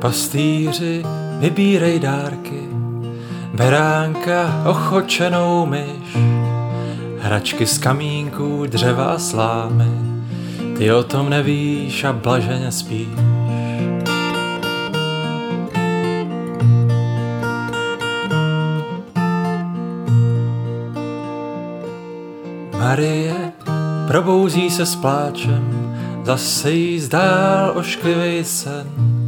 Pastýři, vybírej dárky, beránka, ochočenou myš, hračky z kamínků, dřeva a slámy, ty o tom nevíš a blaženě spíš. Marie probouzí se s pláčem, zase jí zdál ošklivý sen.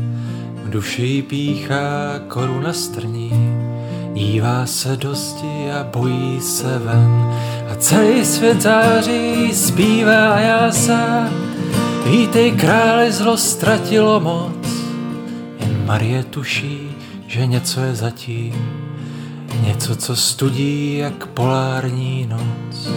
Duši píchá koruna strní, dívá se dosti a bojí se ven. A celý svět září, zpívá a jásá, vítej králi, zlo ztratilo moc. Jen Marie tuší, že něco je zatím, něco, co studí jak polární noc.